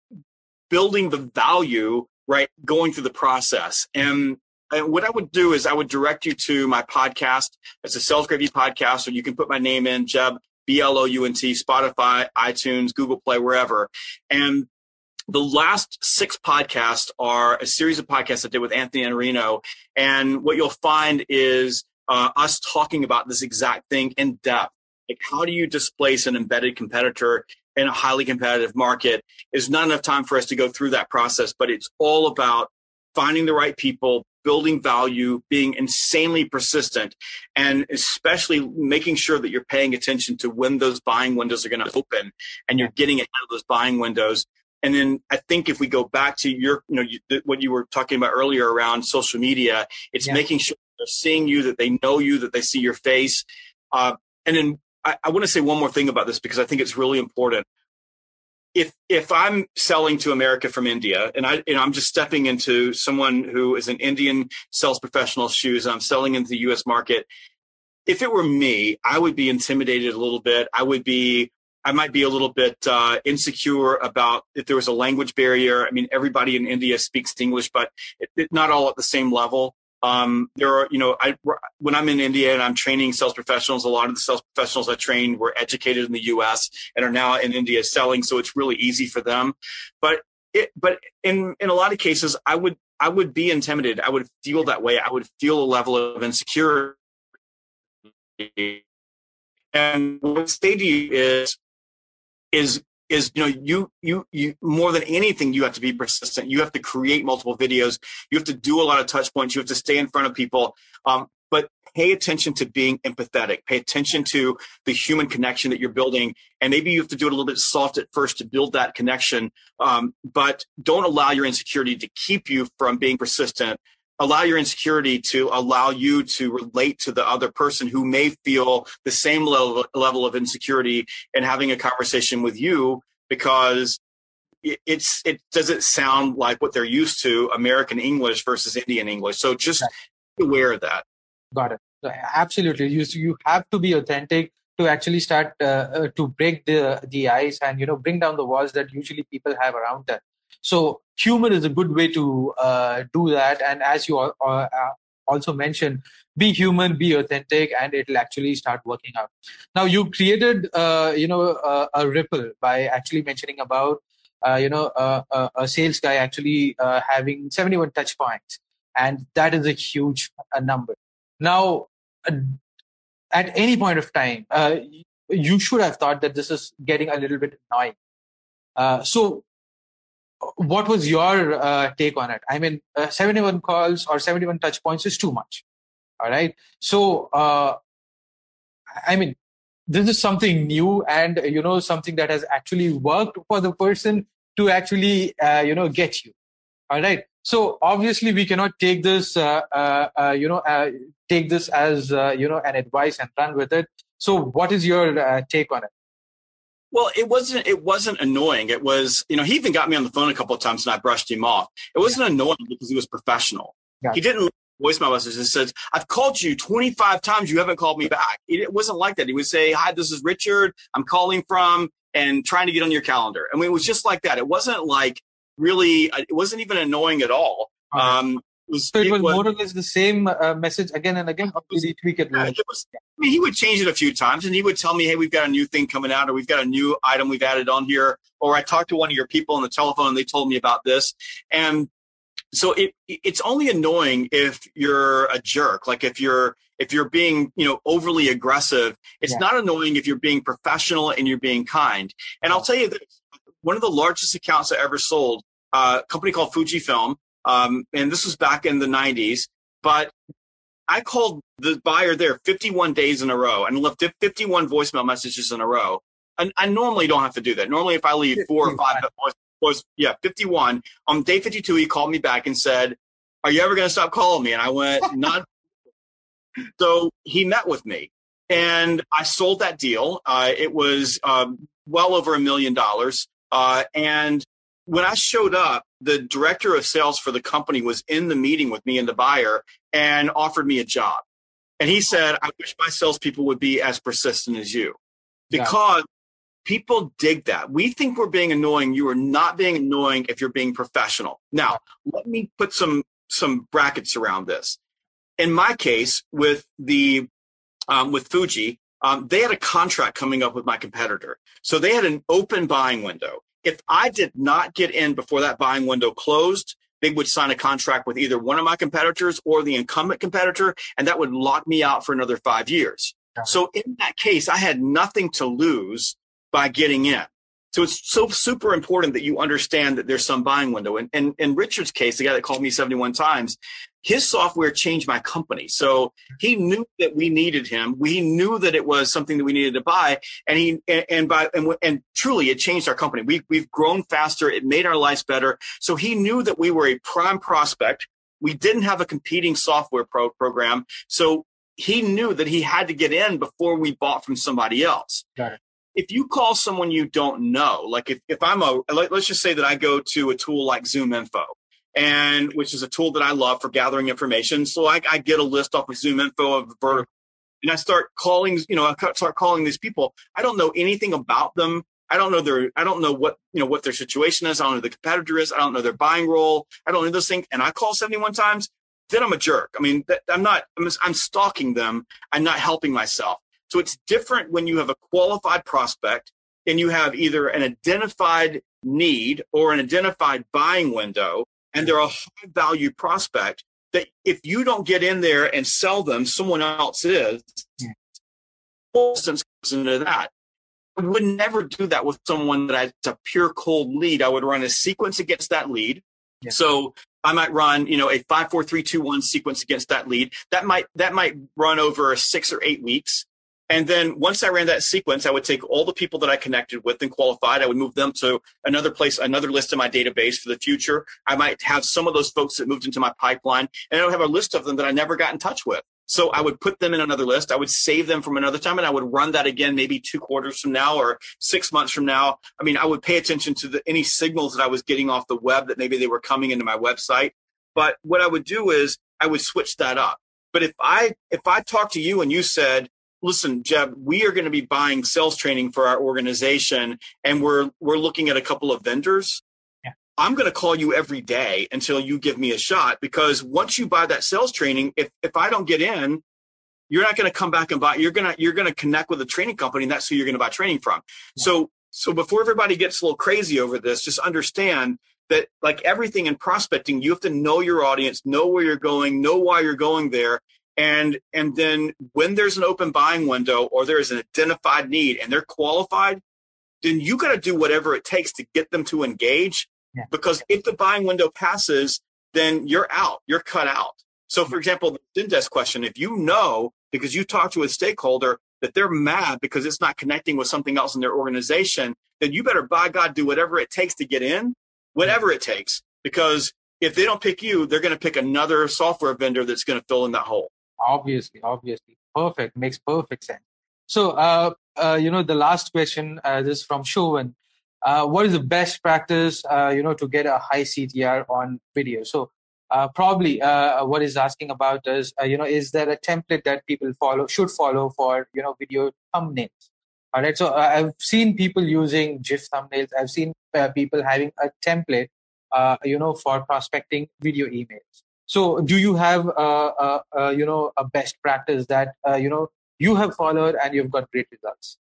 building the value, right, going through the process. And, and what I would do is I would direct you to my podcast. It's a Sales Gravy podcast, or you can put my name in, Jeb, B L O U N T, Spotify, iTunes, Google Play, wherever. And the last six podcasts are a series of podcasts I did with Anthony Iannarino. And what you'll find is uh, us talking about this exact thing in depth. Like, how do you displace an embedded competitor in a highly competitive market is not enough time for us to go through that process, but it's all about finding the right people, building value, being insanely persistent, and especially making sure that you're paying attention to when those buying windows are going to open and you're getting ahead of those buying windows. And then I think if we go back to your, you know, you, what you were talking about earlier around social media, it's yeah. making sure they're seeing you, that they know you, that they see your face. Uh, and then I, I want to say one more thing about this because I think it's really important. If if I'm selling to America from India and I and I'm just stepping into someone who is an Indian sales professional shoes and I'm selling into the US market, if it were me, I would be intimidated a little bit. I would be I might be a little bit uh, insecure about if there was a language barrier. I mean, everybody in India speaks English, but it, it, not all at the same level. Um, there are, you know, I, when I'm in India and I'm training sales professionals, a lot of the sales professionals I trained were educated in the U.S. and are now in India selling, so it's really easy for them. But it, but in in a lot of cases, I would I would be intimidated. I would feel that way. I would feel a level of insecurity. And what I say to you is is is you know you you you more than anything you have to be persistent you have to create multiple videos you have to do a lot of touch points you have to stay in front of people um, but pay attention to being empathetic. Pay attention to the human connection that you're building. And maybe you have to do it a little bit soft at first to build that connection. Um, but don't allow your insecurity to keep you from being persistent. Allow your insecurity to allow you to relate to the other person who may feel the same level, level of insecurity and having a conversation with you because it's it doesn't sound like what they're used to American English versus Indian English. So just be aware of that. Got it. Absolutely. You you have to be authentic to actually start uh, uh, to break the the ice and you know bring down the walls that usually people have around them. So humor is a good way to uh, do that. And as you uh, uh, also mentioned, be human, be authentic, and it'll actually start working out. Now you created uh, you know a ripple by actually mentioning about you know a sales guy actually having 71 touch points and that is a huge number now, uh, at any point of time, uh, you should have thought that this is getting a little bit annoying. Uh, so, what was your uh, take on it? I mean, uh, 71 calls or 71 touch points is too much. All right. So, uh, I mean, this is something new and, you know, something that has actually worked for the person to actually, you know, get you. All right. So obviously we cannot take this, uh, uh, uh, you know, uh, take this as uh, you know an advice and run with it. So what is your uh, take on it? Well, it wasn't. It wasn't annoying. It was, you know, he even got me on the phone a couple of times, and I brushed him off. It wasn't yeah. annoying because he was professional. Yeah. He didn't voice my message and says, "I've called you 25 times. You haven't called me back." It, wasn't like that. He would say, "Hi, this is Richard. I'm calling from and trying to get on your calendar." I mean, it was just like that. It wasn't like really, uh, it wasn't even annoying at all. Um, was, so it, was, more or less the same uh, message again and again, or did he tweak it? Yeah, it was, I mean, he would change it a few times, and he would tell me, "Hey, we've got a new thing coming out, or we've got a new item we've added on here." Or I talked to one of your people on the telephone, and they told me about this, and so it it's only annoying if you're a jerk, like if you're if you're being you know overly aggressive. It's yeah. not annoying if you're being professional and you're being kind. And I'll tell you this: one of the largest accounts I ever sold, uh, a company called Fujifilm um, and this was back in the 90s. But I called the buyer there 51 days in a row and left 51 voicemail messages in a row. And I normally don't have to do that. Normally, if I leave four or five, was yeah, 51. On day 52, he called me back and said, "Are you ever going to stop calling me?" And I went, *laughs* "Not." so he met with me, and I sold that deal. Uh, it was um, well over a million dollars, uh, and when I showed up, the director of sales for the company was in the meeting with me and the buyer and offered me a job. And he said, I wish my salespeople would be as persistent as you because yeah. people dig that. We think we're being annoying. You are not being annoying if you're being professional. Now, let me put some, some brackets around this. In my case, with the, um, with Fuji, um, they had a contract coming up with my competitor. So they had an open buying window if I did not get in before that buying window closed, they would sign a contract with either one of my competitors or the incumbent competitor, and that would lock me out for another five years. So in that case, I had nothing to lose by getting in. So it's so super important that you understand that there's some buying window. And, and in Richard's case, the guy that called me 71 times, his software changed my company. So he knew that we needed him. We knew that it was something that we needed to buy. And he, and, and by, and, and truly it changed our company. We, we've grown faster. It made our lives better. So he knew that we were a prime prospect. We didn't have a competing software pro- program. So he knew that he had to get in before we bought from somebody else. Got it if you call someone you don't know, like if, if I'm a, let, us just say that I go to a tool like Zoom Info and which is a tool that I love for gathering information. So I, I get a list off of Zoom Info of vertical, and I start calling. You know, I start calling these people. I don't know anything about them. I don't know their. I don't know what you know what their situation is. I don't know the competitor is. I don't know their buying role. I don't know those things. And I call seventy one times. Then I'm a jerk. I mean, I'm not. I'm stalking them. I'm not helping myself. So it's different when you have a qualified prospect and you have either an identified need or an identified buying window and they're a high value prospect that if you don't get in there and sell them, someone else is. Goes into that. I would never do that with someone that I, it's a pure cold lead. I would run a sequence against that lead. Yeah. So I might run, you know, a five, four, three, two, one sequence against that lead. That might that might run over six or eight weeks. And then once I ran that sequence, I would take all the people that I connected with and qualified. I would move them to another place, another list in my database for the future. I might have some of those folks that moved into my pipeline, and I would have a list of them that I never got in touch with. So I would put them in another list. I would save them from another time and I would run that again maybe two quarters from now or six months from now. I mean, I would pay attention to the, any signals that I was getting off the web that maybe they were coming into my website. But what I would do is I would switch that up. But if I if I talked to you and you said, listen, Jeb, we are going to be buying sales training for our organization and we're we're looking at a couple of vendors. Yeah. I'm going to call you every day until you give me a shot because once you buy that sales training, if if I don't get in, you're not going to come back and buy you're going to you're going to connect with a training company and that's who you're going to buy training from. Yeah. So so before everybody gets a little crazy over this, just understand that like everything in prospecting, you have to know your audience, know where you're going, know why you're going there, and and then when there's an open buying window or there is an identified need and they're qualified then you got to do whatever it takes to get them to engage. Yeah. because if the buying window passes then you're out you're cut out. So for example the Zendesk question if you know because you talk to a stakeholder that they're mad because it's not connecting with something else in their organization then you better by god do whatever it takes to get in whatever it takes. Because if they don't pick you they're going to pick another software vendor that's going to fill in that hole obviously obviously perfect makes perfect sense. So uh, uh, you know the last question uh, this is from Shovan. Uh, what is the best practice uh, you know to get a high ctr on video? So uh, probably uh, what is asking about is you know is there a template that people follow should follow for you know video thumbnails? All right so i've seen people using gif thumbnails. I've seen people having a template you know for prospecting video emails so, do you have a, a, you know a best practice that uh, you know you have followed and you've got great results?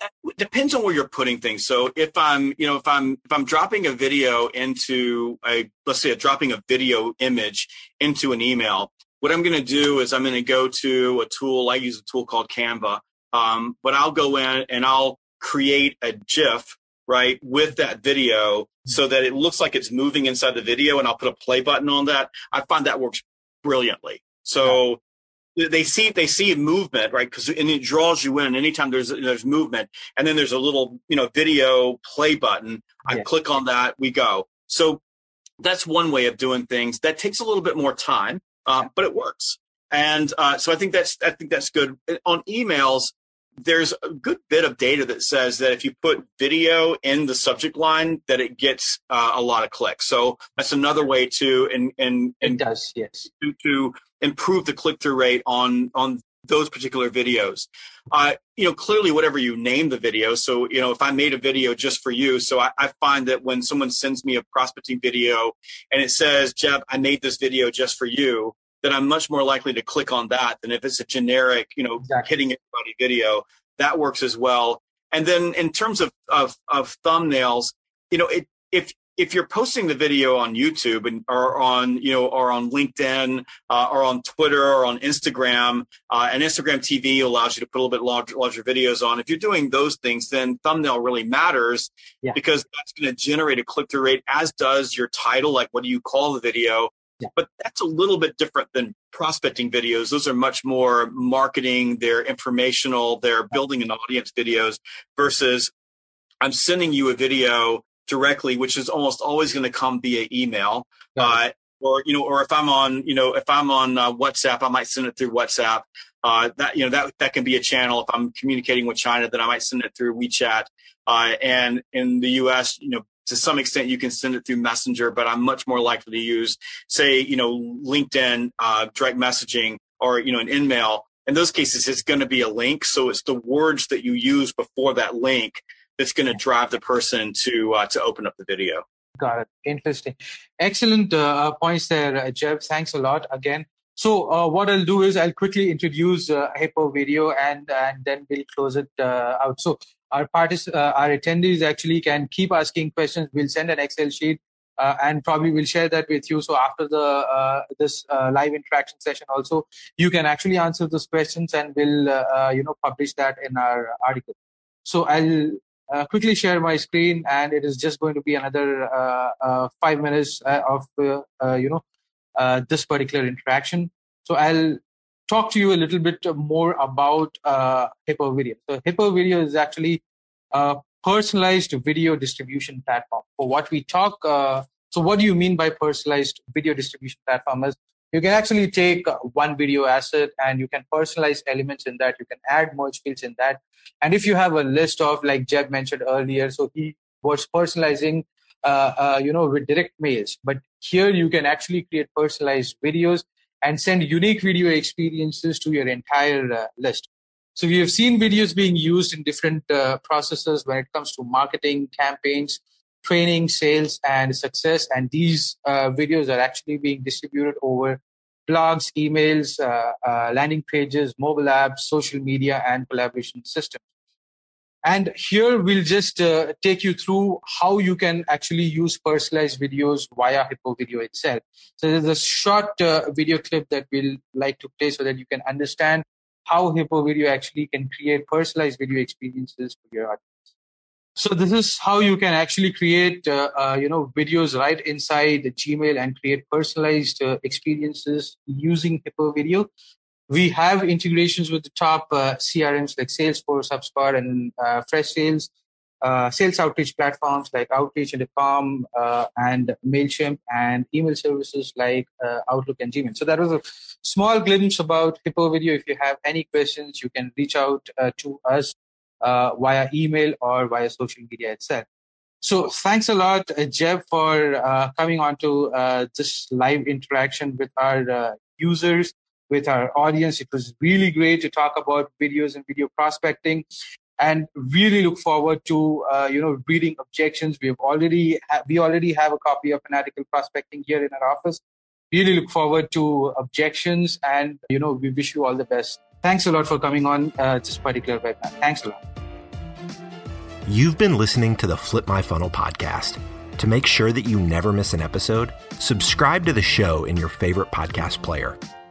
It depends on where you're putting things. So if I'm, you know, if I'm if I'm dropping a video into a let's say a dropping a video image into an email, what I'm going to do is I'm going to go to a tool. I use a tool called Canva, um, but I'll go in and I'll create a GIF right, with that video so that it looks like it's moving inside the video and I'll put a play button on that. I find that works brilliantly. So yeah. they see they see movement, right? Because and it draws you in anytime there's there's movement. And then there's a little, you know, video play button. I yeah. click on that, we go. So that's one way of doing things. That takes a little bit more time, uh, but it works. And uh, so I think that's I think that's good. On emails, there's a good bit of data that says that if you put video in the subject line, that it gets uh, a lot of clicks. So that's another way to and and it does yes to, to improve the click through rate on on those particular videos. Uh, you know, clearly, whatever you name the video. So, you know, if I made a video just for you, so I, I, find that when someone sends me a prospecting video and it says, Jeb, I made this video just for you, then I'm much more likely to click on that than if it's a generic, you know, exactly. hitting everybody video. That works as well. And then in terms of, of, of thumbnails, you know, it, if if you're posting the video on YouTube and or on you know or on LinkedIn uh, or on Twitter or on Instagram, uh, and Instagram TV allows you to put a little bit larger, larger videos on. If you're doing those things, then thumbnail really matters yeah. because that's going to generate a click through rate, as does your title. Like, what do you call the video? Yeah. But that's a little bit different than prospecting videos. Those are much more marketing, they're informational, they're building an audience videos versus I'm sending you a video directly, which is almost always going to come via email. Uh, or you know, or if I'm on, you know, if I'm on uh, WhatsApp, I might send it through WhatsApp. Uh, that you know that that can be a channel. If I'm communicating with China, then I might send it through WeChat. Uh, and in the U.S., you know, to some extent you can send it through messenger but i'm much more likely to use say you know linkedin uh, direct messaging or you know an email. In those cases it's going to be a link so it's the words that you use before that link that's going to drive the person to uh, to open up the video. Got it. Interesting. Excellent uh, points there uh, Jeb thanks a lot again. So uh, what I'll do is I'll quickly introduce uh, Hippo Video and and then we'll close it uh, out. So our partic- uh, our attendees actually can keep asking questions. We'll send an Excel sheet uh, and probably we'll share that with you. So after the uh, this uh, live interaction session, also you can actually answer those questions, and we'll uh, uh, you know publish that in our article. So I'll quickly share my screen, and it is just going to be another five minutes of you know this particular interaction. So I'll talk to you a little bit more about Hippo Video. So Hippo Video is actually a personalized video distribution platform. For what we talk, so what do you mean by personalized video distribution platform? Is you can actually take one video asset and you can personalize elements in that. You can add merge fields in that. And if you have a list of, like Jeb mentioned earlier, so he was personalizing, uh, uh, you know, with direct mails. But here you can actually create personalized videos and send unique video experiences to your entire uh, list. So we have seen videos being used in different uh, processes when it comes to marketing campaigns, training, sales, and success. And these uh, videos are actually being distributed over blogs, emails, uh, uh, landing pages, mobile apps, social media, and collaboration systems. And here we'll just uh, take you through how you can actually use personalized videos via Hippo Video itself. So there's a short uh, video clip that we'll like to play so that you can understand how Hippo Video actually can create personalized video experiences for your audience. So this is how you can actually create, uh, uh, you know, videos right inside Gmail and create personalized uh, experiences using Hippo Video. We have integrations with the top uh, CRMs like Salesforce, HubSpot, and uh, Freshsales. Uh, sales outreach platforms like Outreach and Palm and Mailchimp, and email services like Outlook and Gmail. So that was a small glimpse about Hippo Video. If you have any questions, you can reach out to us uh, via email or via social media itself. So thanks a lot, uh, Jeb, for uh, coming on to uh, this live interaction with our uh, users, with our audience. It was really great to talk about videos and video prospecting, and really look forward to uh, you know reading objections. We have already ha- we already have a copy of Fanatical Prospecting here in our office. Really look forward to objections, and you know we wish you all the best. Thanks a lot for coming on uh, this particular webinar. Thanks a lot. You've been listening to the Flip My Funnel podcast. To make sure that you never miss an episode, subscribe to the show in your favorite podcast player.